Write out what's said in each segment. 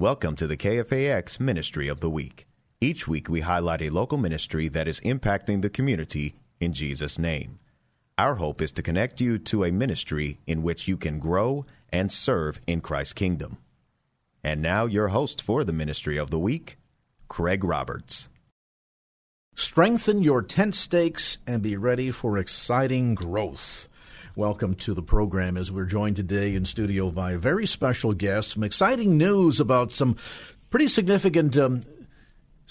Welcome to the KFAX Ministry of the Week. Each week we highlight a local ministry that is impacting the community in Jesus' name. Our hope is to connect you to a ministry in which you can grow and serve in Christ's kingdom. And now, your host for the Ministry of the Week, Craig Roberts. Strengthen your tent stakes and be ready for exciting growth. Welcome to the program as we're joined today in studio by a very special guest. Some exciting news about some pretty significant um,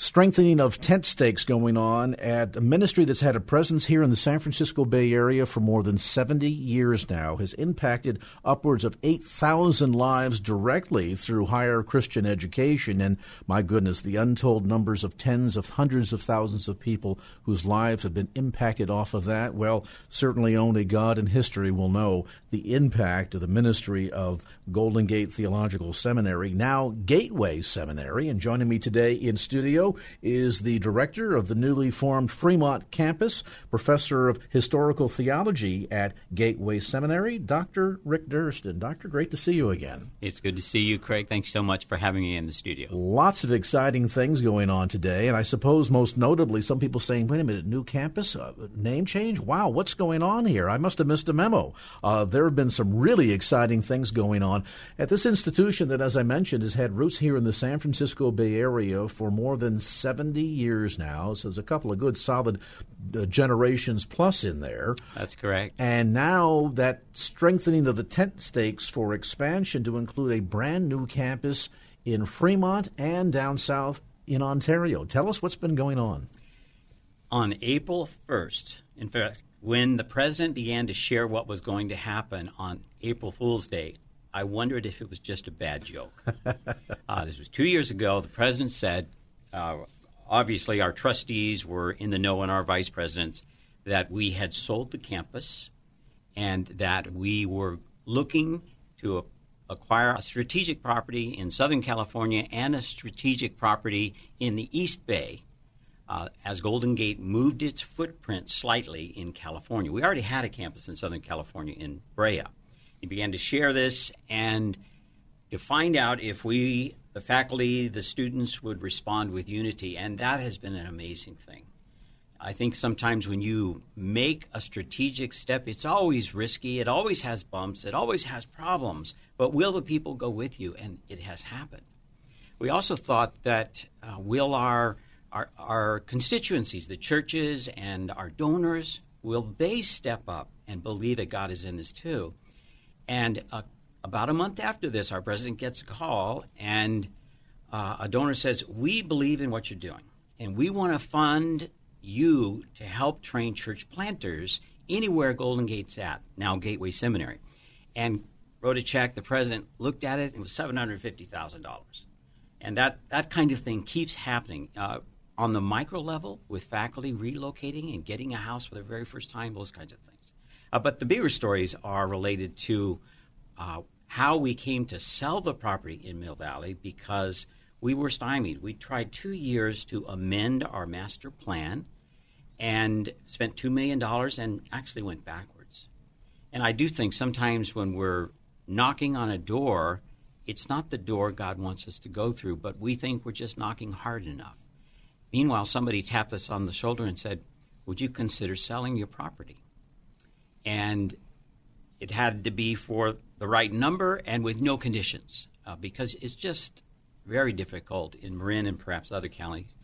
strengthening of tent stakes going on at a ministry that's had a presence here in the San Francisco Bay Area for more than 70 years now, has impacted upwards of 8,000 lives directly through higher Christian education. And my goodness, the untold numbers of tens of hundreds of thousands of people whose lives have been impacted off of that. Well, certainly only God and history will know the impact of the ministry of Golden Gate Theological Seminary, now Gateway Seminary. And joining me today in studio, is the director of the newly formed Fremont campus, professor of historical theology at Gateway Seminary, Dr. Rick Durst. Doctor, great to see you again. It's good to see you, Craig. Thanks so much for having me in the studio. Lots of exciting things going on today, and I suppose most notably, some people saying, wait a minute, new campus, uh, name change? Wow, what's going on here? I must have missed a memo. Uh, there have been some really exciting things going on at this institution that, as I mentioned, has had roots here in the San Francisco Bay Area for more than 70 years now. So there's a couple of good solid uh, generations plus in there. That's correct. And now that strengthening of the tent stakes for expansion to include a brand new campus in Fremont and down south in Ontario. Tell us what's been going on. On April 1st, in fact, when the president began to share what was going to happen on April Fool's Day, I wondered if it was just a bad joke. uh, this was two years ago. The president said, uh, obviously our trustees were in the know and our vice presidents that we had sold the campus and that we were looking to acquire a strategic property in Southern California and a strategic property in the East Bay uh, as Golden Gate moved its footprint slightly in California. We already had a campus in Southern California in Brea. He began to share this and to find out if we the faculty, the students would respond with unity, and that has been an amazing thing. I think sometimes when you make a strategic step, it's always risky, it always has bumps, it always has problems, but will the people go with you? And it has happened. We also thought that uh, will our, our, our constituencies, the churches and our donors, will they step up and believe that God is in this too? And uh, about a month after this, our president gets a call, and uh, a donor says, We believe in what you're doing, and we want to fund you to help train church planters anywhere Golden Gate's at, now Gateway Seminary. And wrote a check. The president looked at it, and it was $750,000. And that, that kind of thing keeps happening. Uh, on the micro level, with faculty relocating and getting a house for the very first time, those kinds of things. Uh, but the bigger stories are related to uh, how we came to sell the property in Mill Valley because we were stymied. We tried two years to amend our master plan and spent $2 million and actually went backwards. And I do think sometimes when we're knocking on a door, it's not the door God wants us to go through, but we think we're just knocking hard enough. Meanwhile, somebody tapped us on the shoulder and said, Would you consider selling your property? And it had to be for the right number and with no conditions uh, because it's just very difficult in Marin and perhaps other counties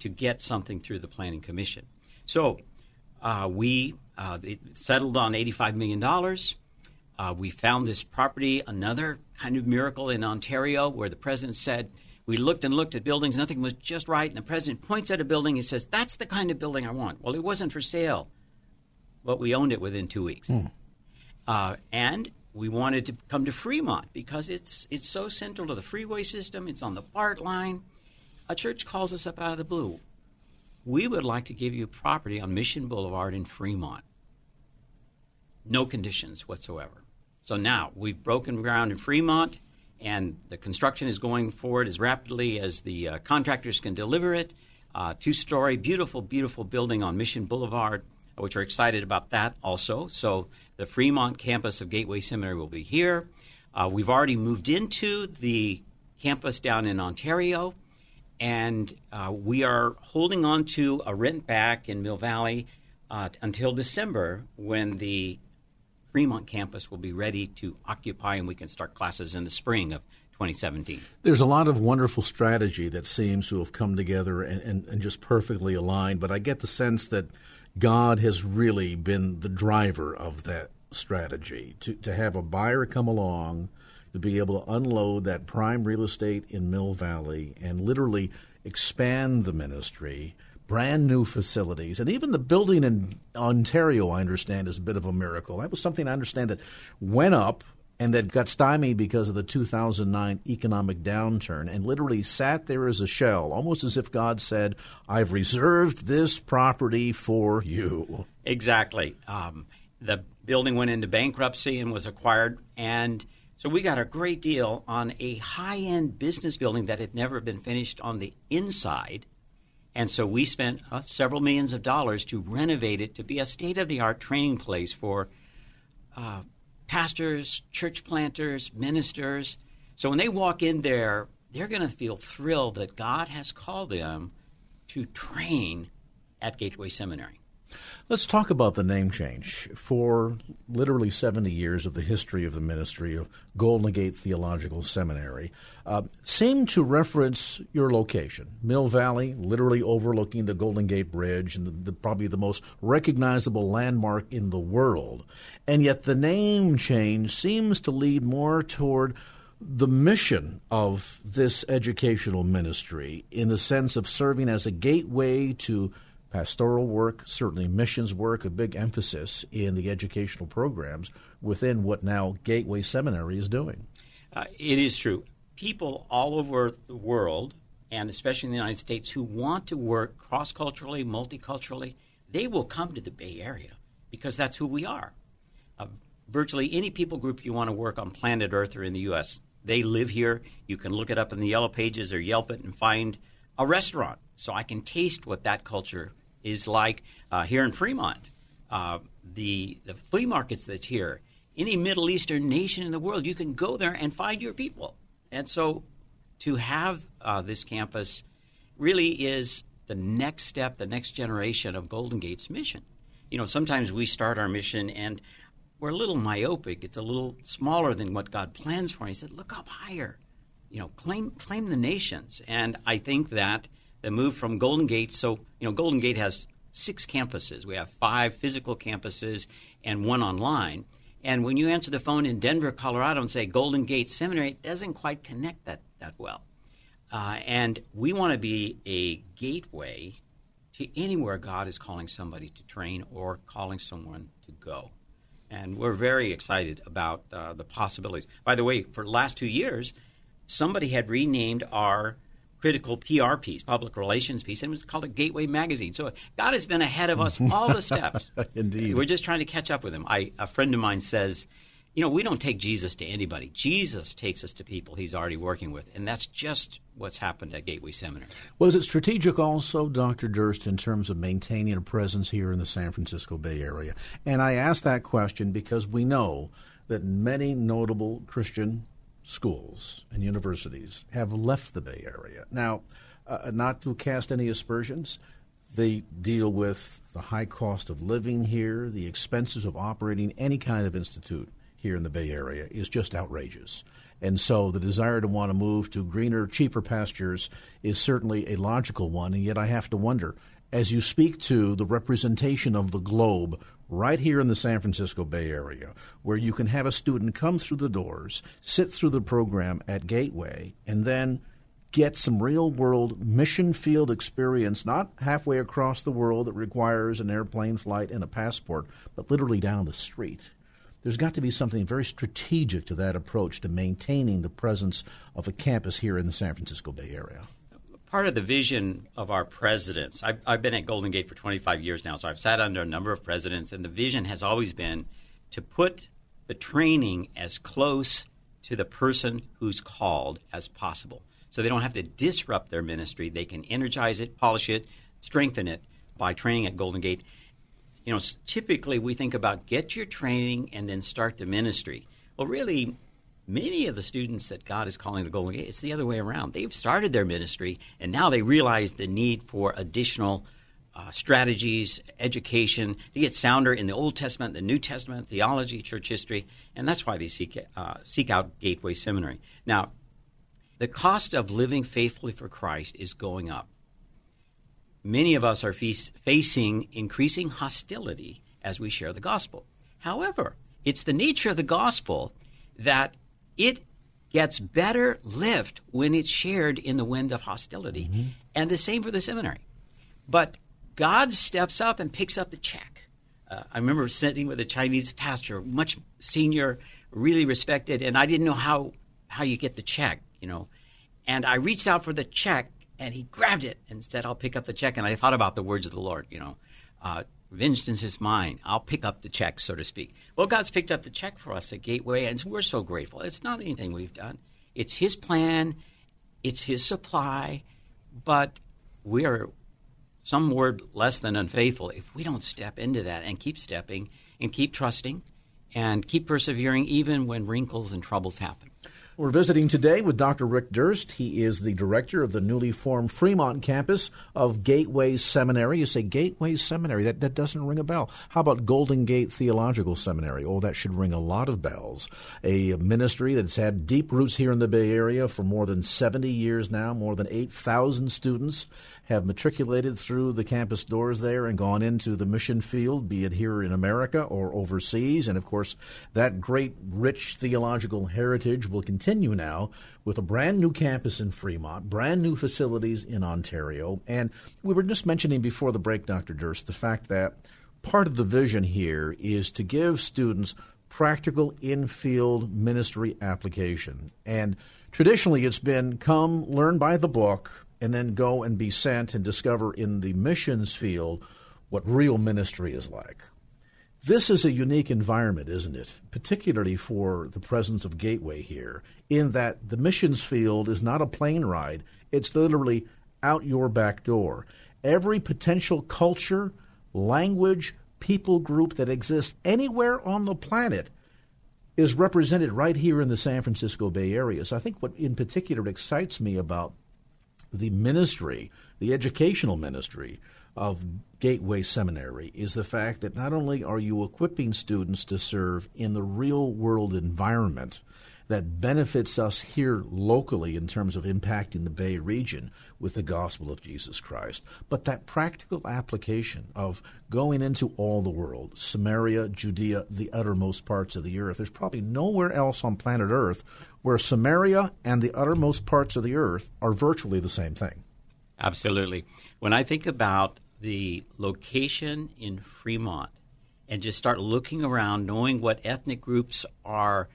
to get something through the Planning Commission. So uh, we uh, settled on $85 million. Uh, we found this property, another kind of miracle in Ontario, where the president said, we looked and looked at buildings, nothing was just right, and the president points at a building and says, That's the kind of building I want. Well, it wasn't for sale, but we owned it within two weeks. Mm. Uh, and we wanted to come to Fremont because it's it's so central to the freeway system. It's on the BART line. A church calls us up out of the blue. We would like to give you property on Mission Boulevard in Fremont. No conditions whatsoever. So now we've broken ground in Fremont, and the construction is going forward as rapidly as the uh, contractors can deliver it. Uh, Two story, beautiful, beautiful building on Mission Boulevard, which we're excited about that also. So the Fremont campus of Gateway Seminary will be here. Uh, we've already moved into the campus down in Ontario, and uh, we are holding on to a rent back in Mill Valley uh, until December when the Fremont campus will be ready to occupy and we can start classes in the spring of 2017. There's a lot of wonderful strategy that seems to have come together and, and, and just perfectly aligned, but I get the sense that God has really been the driver of that strategy to, to have a buyer come along to be able to unload that prime real estate in Mill Valley and literally expand the ministry, brand new facilities, and even the building in Ontario, I understand, is a bit of a miracle. That was something I understand that went up and that got stymied because of the 2009 economic downturn and literally sat there as a shell, almost as if God said, I've reserved this property for you. Exactly. Um, the building went into bankruptcy and was acquired, and so we got a great deal on a high end business building that had never been finished on the inside. And so we spent uh, several millions of dollars to renovate it to be a state of the art training place for uh, pastors, church planters, ministers. So when they walk in there, they're going to feel thrilled that God has called them to train at Gateway Seminary. Let's talk about the name change. For literally 70 years of the history of the ministry of Golden Gate Theological Seminary, uh, seem to reference your location, Mill Valley, literally overlooking the Golden Gate Bridge and the, the, probably the most recognizable landmark in the world. And yet the name change seems to lead more toward the mission of this educational ministry in the sense of serving as a gateway to pastoral work, certainly missions work, a big emphasis in the educational programs within what now Gateway Seminary is doing. Uh, it is true. People all over the world, and especially in the United States, who want to work cross culturally, multiculturally, they will come to the Bay Area because that's who we are. Uh, virtually any people group you want to work on planet Earth or in the U.S., they live here. You can look it up in the Yellow Pages or Yelp it and find a restaurant. So I can taste what that culture is like uh, here in Fremont. Uh, the the flea markets that's here, any Middle Eastern nation in the world, you can go there and find your people. And so, to have uh, this campus really is the next step, the next generation of Golden Gate's mission. You know, sometimes we start our mission and we're a little myopic. It's a little smaller than what God plans for. And He said, "Look up higher." You know, claim claim the nations. And I think that that moved from Golden Gate. So, you know, Golden Gate has six campuses. We have five physical campuses and one online. And when you answer the phone in Denver, Colorado, and say Golden Gate Seminary, it doesn't quite connect that, that well. Uh, and we want to be a gateway to anywhere God is calling somebody to train or calling someone to go. And we're very excited about uh, the possibilities. By the way, for the last two years, somebody had renamed our critical PR piece, public relations piece, and it was called a Gateway Magazine. So God has been ahead of us all the steps. Indeed. We're just trying to catch up with him. I, a friend of mine says, you know, we don't take Jesus to anybody. Jesus takes us to people he's already working with. And that's just what's happened at Gateway Seminary. Was it strategic also, Dr. Durst, in terms of maintaining a presence here in the San Francisco Bay Area? And I ask that question because we know that many notable Christian schools and universities have left the Bay Area. Now, uh, not to cast any aspersions, they deal with the high cost of living here, the expenses of operating any kind of institute here in the Bay Area is just outrageous. And so the desire to want to move to greener, cheaper pastures is certainly a logical one. And yet I have to wonder, as you speak to the representation of the globe right here in the San Francisco Bay Area, where you can have a student come through the doors, sit through the program at Gateway, and then get some real world mission field experience, not halfway across the world that requires an airplane flight and a passport, but literally down the street. there's got to be something very strategic to that approach to maintaining the presence of a campus here in the San Francisco Bay Area. Part of the vision of our presidents, I've, I've been at Golden Gate for 25 years now, so I've sat under a number of presidents, and the vision has always been to put the training as close to the person who's called as possible. So they don't have to disrupt their ministry. They can energize it, polish it, strengthen it by training at Golden Gate you know, typically we think about get your training and then start the ministry. Well, really, many of the students that God is calling the Golden Gate, it's the other way around. They've started their ministry and now they realize the need for additional uh, strategies, education to get sounder in the Old Testament, the New Testament, theology, church history, and that's why they seek uh, seek out Gateway Seminary. Now, the cost of living faithfully for Christ is going up many of us are facing increasing hostility as we share the gospel. However, it's the nature of the gospel that it gets better lift when it's shared in the wind of hostility. Mm-hmm. And the same for the seminary. But God steps up and picks up the check. Uh, I remember sitting with a Chinese pastor, much senior, really respected, and I didn't know how, how you get the check, you know. And I reached out for the check, and he grabbed it and said, I'll pick up the check. And I thought about the words of the Lord, you know, uh, vengeance is mine. I'll pick up the check, so to speak. Well, God's picked up the check for us at Gateway, and we're so grateful. It's not anything we've done, it's His plan, it's His supply, but we are some word less than unfaithful if we don't step into that and keep stepping and keep trusting and keep persevering even when wrinkles and troubles happen. We're visiting today with Dr. Rick Durst. He is the director of the newly formed Fremont campus of Gateway Seminary. You say Gateway Seminary, that, that doesn't ring a bell. How about Golden Gate Theological Seminary? Oh, that should ring a lot of bells. A ministry that's had deep roots here in the Bay Area for more than 70 years now, more than 8,000 students have matriculated through the campus doors there and gone into the mission field, be it here in America or overseas. And of course, that great, rich theological heritage will continue now with a brand new campus in Fremont, brand new facilities in Ontario. And we were just mentioning before the break, Dr. Durst, the fact that part of the vision here is to give students practical in-field ministry application. And traditionally it's been come learn by the book, and then go and be sent and discover in the missions field what real ministry is like. This is a unique environment, isn't it? Particularly for the presence of Gateway here, in that the missions field is not a plane ride, it's literally out your back door. Every potential culture, language, people group that exists anywhere on the planet is represented right here in the San Francisco Bay Area. So I think what in particular excites me about the ministry, the educational ministry of Gateway Seminary is the fact that not only are you equipping students to serve in the real world environment that benefits us here locally in terms of impacting the Bay region with the gospel of Jesus Christ, but that practical application of going into all the world, Samaria, Judea, the uttermost parts of the earth. There's probably nowhere else on planet Earth where Samaria and the uttermost parts of the earth are virtually the same thing. Absolutely. When I think about the location in Fremont and just start looking around, knowing what ethnic groups are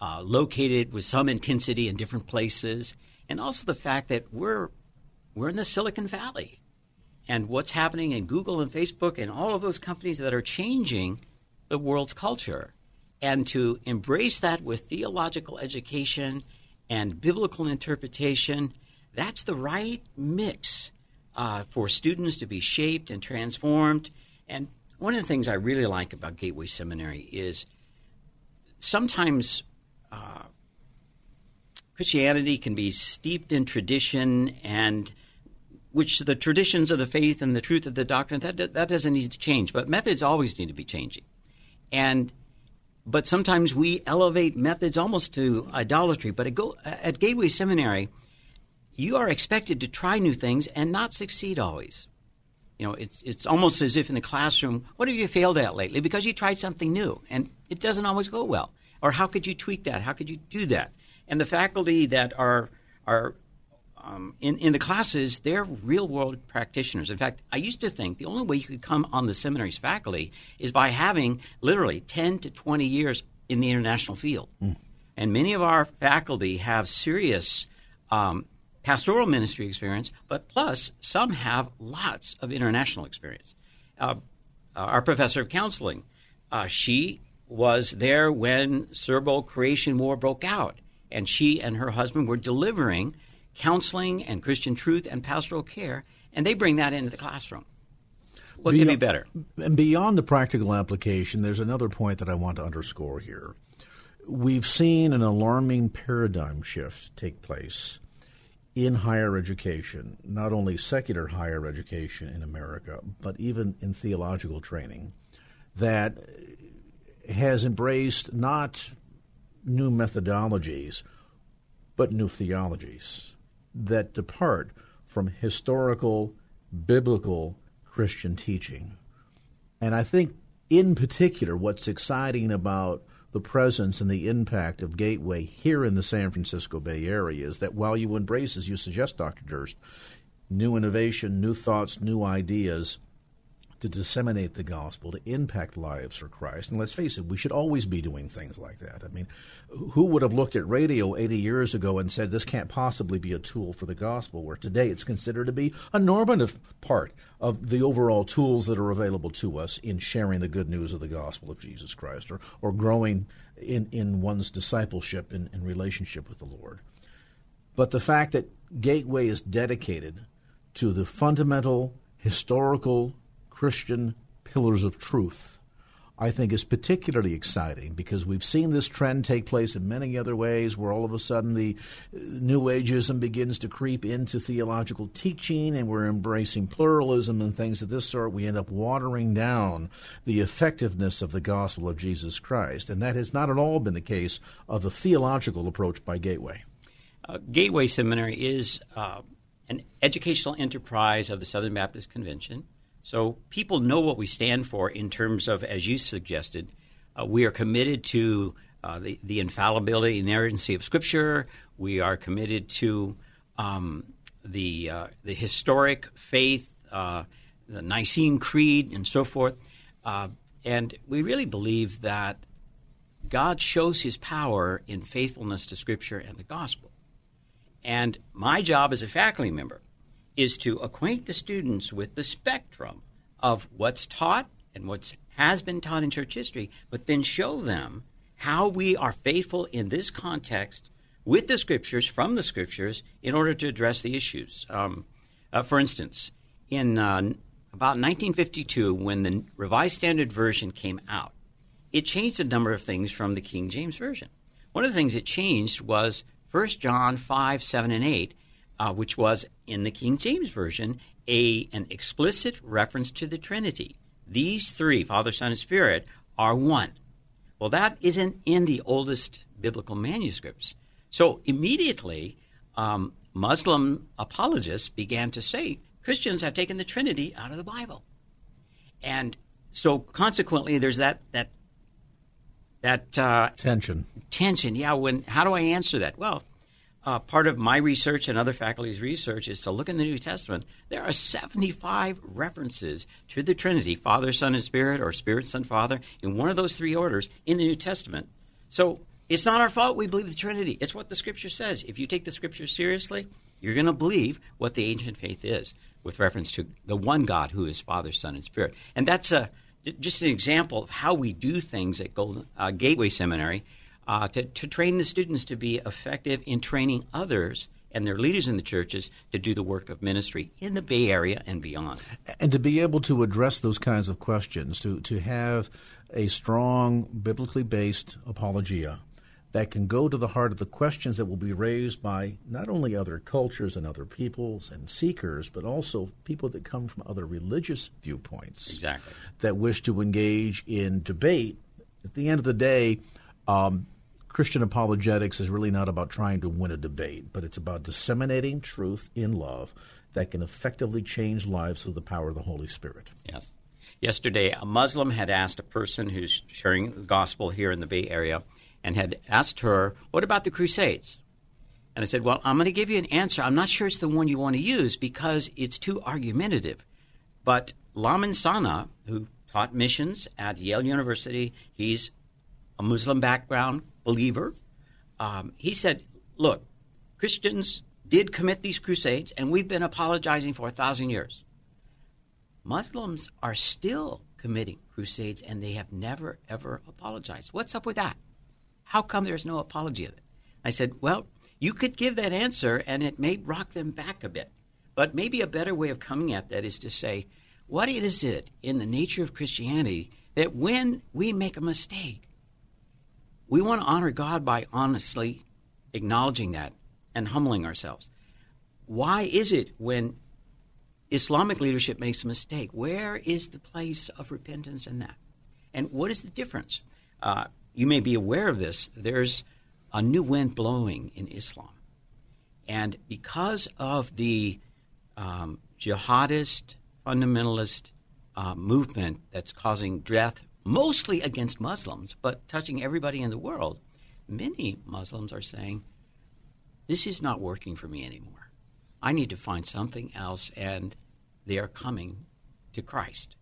uh, located with some intensity in different places, and also the fact that we're we're in the Silicon Valley, and what's happening in Google and Facebook and all of those companies that are changing the world's culture. And to embrace that with theological education and biblical interpretation, that's the right mix uh, for students to be shaped and transformed. And one of the things I really like about Gateway Seminary is sometimes uh, Christianity can be steeped in tradition and which the traditions of the faith and the truth of the doctrine that that doesn't need to change, but methods always need to be changing. And but sometimes we elevate methods almost to idolatry. But at, Go, at Gateway Seminary, you are expected to try new things and not succeed always. You know, it's it's almost as if in the classroom, what have you failed at lately? Because you tried something new and it doesn't always go well. Or how could you tweak that? How could you do that? And the faculty that are are um, in, in the classes, they're real world practitioners. In fact, I used to think the only way you could come on the seminary's faculty is by having literally 10 to 20 years in the international field. Mm. And many of our faculty have serious um, pastoral ministry experience, but plus some have lots of international experience. Uh, our professor of counseling, uh, she was there when Serbo-Croatian War broke out, and she and her husband were delivering counseling and Christian truth and pastoral care, and they bring that into the classroom. What beyond, could be better? And beyond the practical application, there's another point that I want to underscore here. We've seen an alarming paradigm shift take place in higher education, not only secular higher education in America, but even in theological training, that has embraced not new methodologies, but new theologies that depart from historical, biblical Christian teaching. And I think, in particular, what's exciting about the presence and the impact of Gateway here in the San Francisco Bay Area is that while you embrace, as you suggest, Dr. Durst, new innovation, new thoughts, new ideas, to disseminate the gospel, to impact lives for Christ. And let's face it, we should always be doing things like that. I mean, who would have looked at radio 80 years ago and said this can't possibly be a tool for the gospel, where today it's considered to be a normative part of the overall tools that are available to us in sharing the good news of the gospel of Jesus Christ or, or growing in, in one's discipleship and, and relationship with the Lord. But the fact that Gateway is dedicated to the fundamental historical Christian pillars of truth, I think is particularly exciting because we've seen this trend take place in many other ways where all of a sudden the uh, New Ageism begins to creep into theological teaching and we're embracing pluralism and things of this sort. We end up watering down the effectiveness of the gospel of Jesus Christ. And that has not at all been the case of the theological approach by Gateway. Uh, Gateway Seminary is uh, an educational enterprise of the Southern Baptist Convention. So people know what we stand for in terms of, as you suggested, uh, we are committed to uh, the, the infallibility and inerrancy of Scripture. We are committed to um, the uh, the historic faith, uh, the Nicene Creed, and so forth. Uh, and we really believe that God shows His power in faithfulness to Scripture and the gospel. And my job as a faculty member is to acquaint the students with the spectrum of what's taught and what has been taught in church history, but then show them how we are faithful in this context with the scriptures, from the scriptures, in order to address the issues. Um, uh, for instance, in uh, about 1952, when the Revised Standard Version came out, it changed a number of things from the King James Version. One of the things it changed was 1 John 5, 7, and 8 uh, which was in the King James Version a an explicit reference to the Trinity. These three, Father, Son, and Spirit, are one. Well, that isn't in the oldest biblical manuscripts. So immediately, um, Muslim apologists began to say Christians have taken the Trinity out of the Bible, and so consequently, there's that that that uh, tension. Tension, yeah. When how do I answer that? Well, uh, part of my research and other faculty's research is to look in the New Testament. There are 75 references to the Trinity, Father, Son, and Spirit, or Spirit, Son, Father, in one of those three orders in the New Testament. So it's not our fault we believe the Trinity. It's what the Scripture says. If you take the Scripture seriously, you're going to believe what the ancient faith is with reference to the one God who is Father, Son, and Spirit. And that's a, just an example of how we do things at Golden, uh, Gateway Seminary uh, to, to train the students to be effective in training others and their leaders in the churches to do the work of ministry in the Bay Area and beyond. And to be able to address those kinds of questions, to, to have a strong, biblically based apologia that can go to the heart of the questions that will be raised by not only other cultures and other peoples and seekers, but also people that come from other religious viewpoints. Exactly. That wish to engage in debate. At the end of the day, um, Christian apologetics is really not about trying to win a debate, but it's about disseminating truth in love that can effectively change lives through the power of the Holy Spirit. Yes. Yesterday, a Muslim had asked a person who's sharing the gospel here in the Bay Area and had asked her, What about the Crusades? And I said, Well, I'm going to give you an answer. I'm not sure it's the one you want to use because it's too argumentative. But Lamin Sanneh, who taught missions at Yale University, he's a Muslim background believer. Um, he said, Look, Christians did commit these crusades, and we've been apologizing for a thousand years. Muslims are still committing crusades, and they have never, ever apologized. What's up with that? How come there's no apology of it? I said, Well, you could give that answer, and it may rock them back a bit. But maybe a better way of coming at that is to say, what is it in the nature of Christianity that when we make a mistake, we want to honor God by honestly acknowledging that and humbling ourselves. Why is it when Islamic leadership makes a mistake, where is the place of repentance in that? And what is the difference? Uh, you may be aware of this. There's a new wind blowing in Islam. And because of the um, jihadist, fundamentalist uh, movement that's causing death mostly against Muslims, but touching everybody in the world, many Muslims are saying, This is not working for me anymore. I need to find something else, and they are coming to Christ.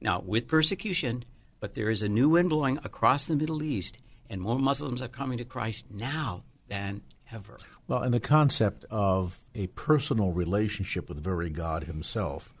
Now, with persecution, but there is a new wind blowing across the Middle East, and more Muslims are coming to Christ now than ever. Well, and the concept of a personal relationship with the very God Himself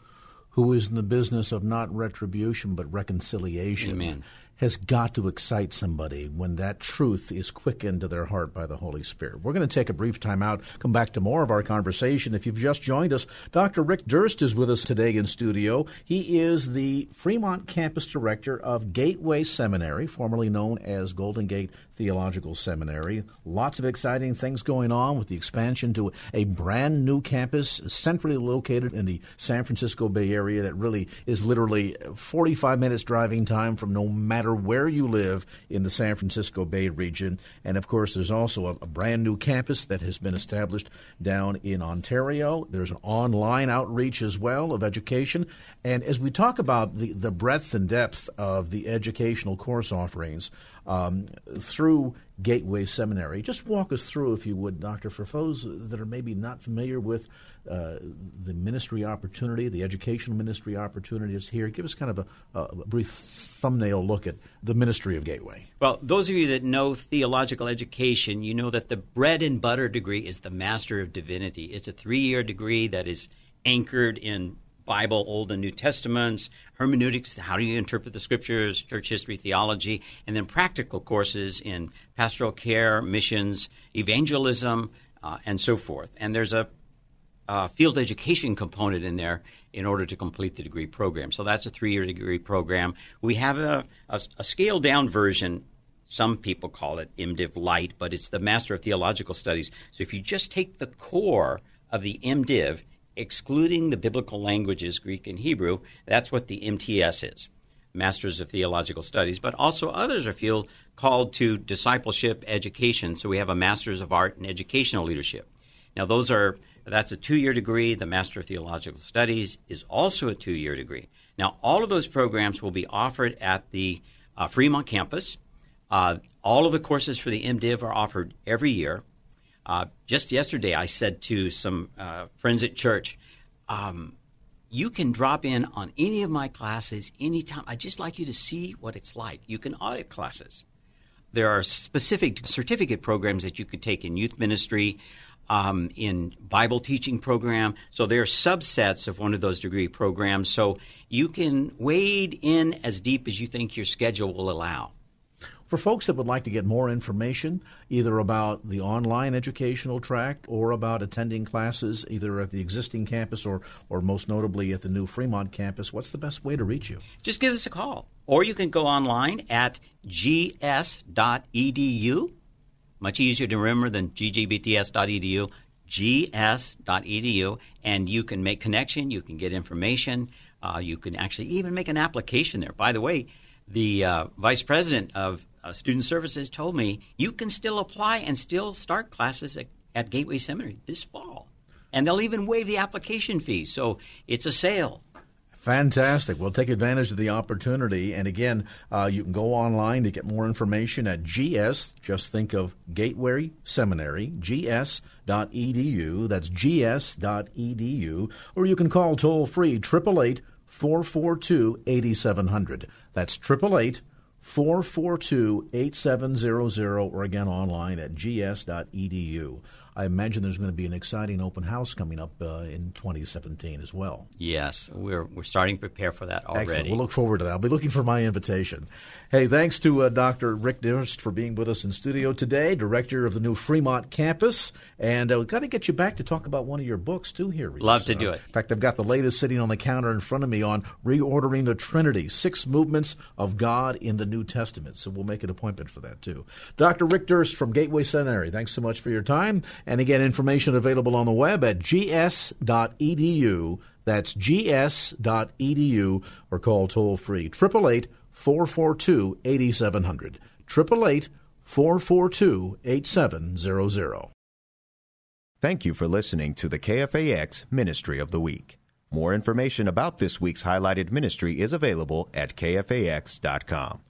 who is in the business of not retribution but reconciliation Amen. Has got to excite somebody when that truth is quickened to their heart by the Holy Spirit. We're going to take a brief time out, come back to more of our conversation. If you've just joined us, Dr. Rick Durst is with us today in studio. He is the Fremont campus director of Gateway Seminary, formerly known as Golden Gate Theological Seminary. Lots of exciting things going on with the expansion to a brand new campus centrally located in the San Francisco Bay Area that really is literally 45 minutes driving time from no matter where you live in the San Francisco Bay region. And of course, there's also a, a brand new campus that has been established down in Ontario. There's an online outreach as well of education. And as we talk about the, the breadth and depth of the educational course offerings, um, through Gateway Seminary. Just walk us through, if you would, Doctor, for those that are maybe not familiar with uh, the ministry opportunity, the educational ministry opportunity is here. Give us kind of a, a, brief thumbnail look at the ministry of Gateway. Well, those of you that know theological education, you know that the bread and butter degree is the Master of Divinity. It's a three year degree that is anchored in Bible, Old and New Testaments, hermeneutics, how do you interpret the scriptures, church history, theology, and then practical courses in pastoral care, missions, evangelism, uh, and so forth. And there's a uh, field education component in there in order to complete the degree program. So that's a three year degree program. We have a, a, a scaled down version. Some people call it MDiv Light, but it's the Master of Theological Studies. So if you just take the core of the MDiv excluding the biblical languages, Greek and Hebrew, that's what the MTS is, Masters of Theological Studies. But also others are feel called to discipleship education. So we have a Masters of Art in Educational Leadership. Now those are that's a two-year degree. The Master of Theological Studies is also a two-year degree. Now all of those programs will be offered at the uh, Fremont campus. Uh, all of the courses for the MDiv are offered every year. Uh, just yesterday, I said to some uh, friends at church, um, you can drop in on any of my classes anytime. I'd just like you to see what it's like. You can audit classes. There are specific certificate programs that you could take in youth ministry, um, in Bible teaching program. So there are subsets of one of those degree programs. So you can wade in as deep as you think your schedule will allow. For folks that would like to get more information, either about the online educational track or about attending classes either at the existing campus or, or most notably at the new Fremont campus, what's the best way to reach you? Just give us a call. Or you can go online at gs.edu. Much easier to remember than ggbts.edu. gs.edu. And you can make connection, you can get information, uh, you can actually even make an application there. By the way, the uh, vice president of uh, Student Services told me you can still apply and still start classes at, at Gateway Seminary this fall. And they'll even waive the application fee. So it's a sale. Fantastic. We'll take advantage of the opportunity. And again, uh, you can go online to get more information at GS. Just think of Gateway Seminary, gs.edu. That's gs.edu. Or you can call toll free 888 442 8700. That's 888 442 8700 or again online at gs.edu. I imagine there's going to be an exciting open house coming up uh, in 2017 as well. Yes, we're, we're starting to prepare for that already. Excellent. We'll look forward to that. I'll be looking for my invitation. Hey, thanks to uh, Dr. Rick Durst for being with us in studio today, director of the new Fremont campus. And uh, we've got to get you back to talk about one of your books, too, here. Love to do it. In fact, I've got the latest sitting on the counter in front of me on Reordering the Trinity Six Movements of God in the New Testament. So we'll make an appointment for that, too. Dr. Rick Durst from Gateway Seminary, thanks so much for your time. And again, information available on the web at gs.edu. That's gs.edu or call toll free 888 442 8700. 888 442 8700. Thank you for listening to the KFAX Ministry of the Week. More information about this week's highlighted ministry is available at kfax.com.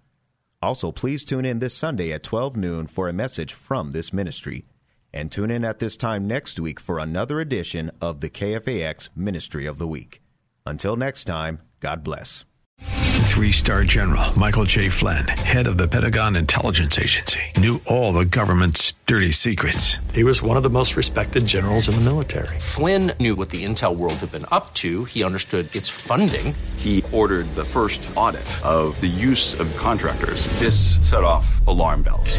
Also, please tune in this Sunday at 12 noon for a message from this ministry. And tune in at this time next week for another edition of the KFAX Ministry of the Week. Until next time, God bless. Three star general Michael J. Flynn, head of the Pentagon Intelligence Agency, knew all the government's dirty secrets. He was one of the most respected generals in the military. Flynn knew what the intel world had been up to. He understood its funding. He ordered the first audit of the use of contractors. This set off alarm bells.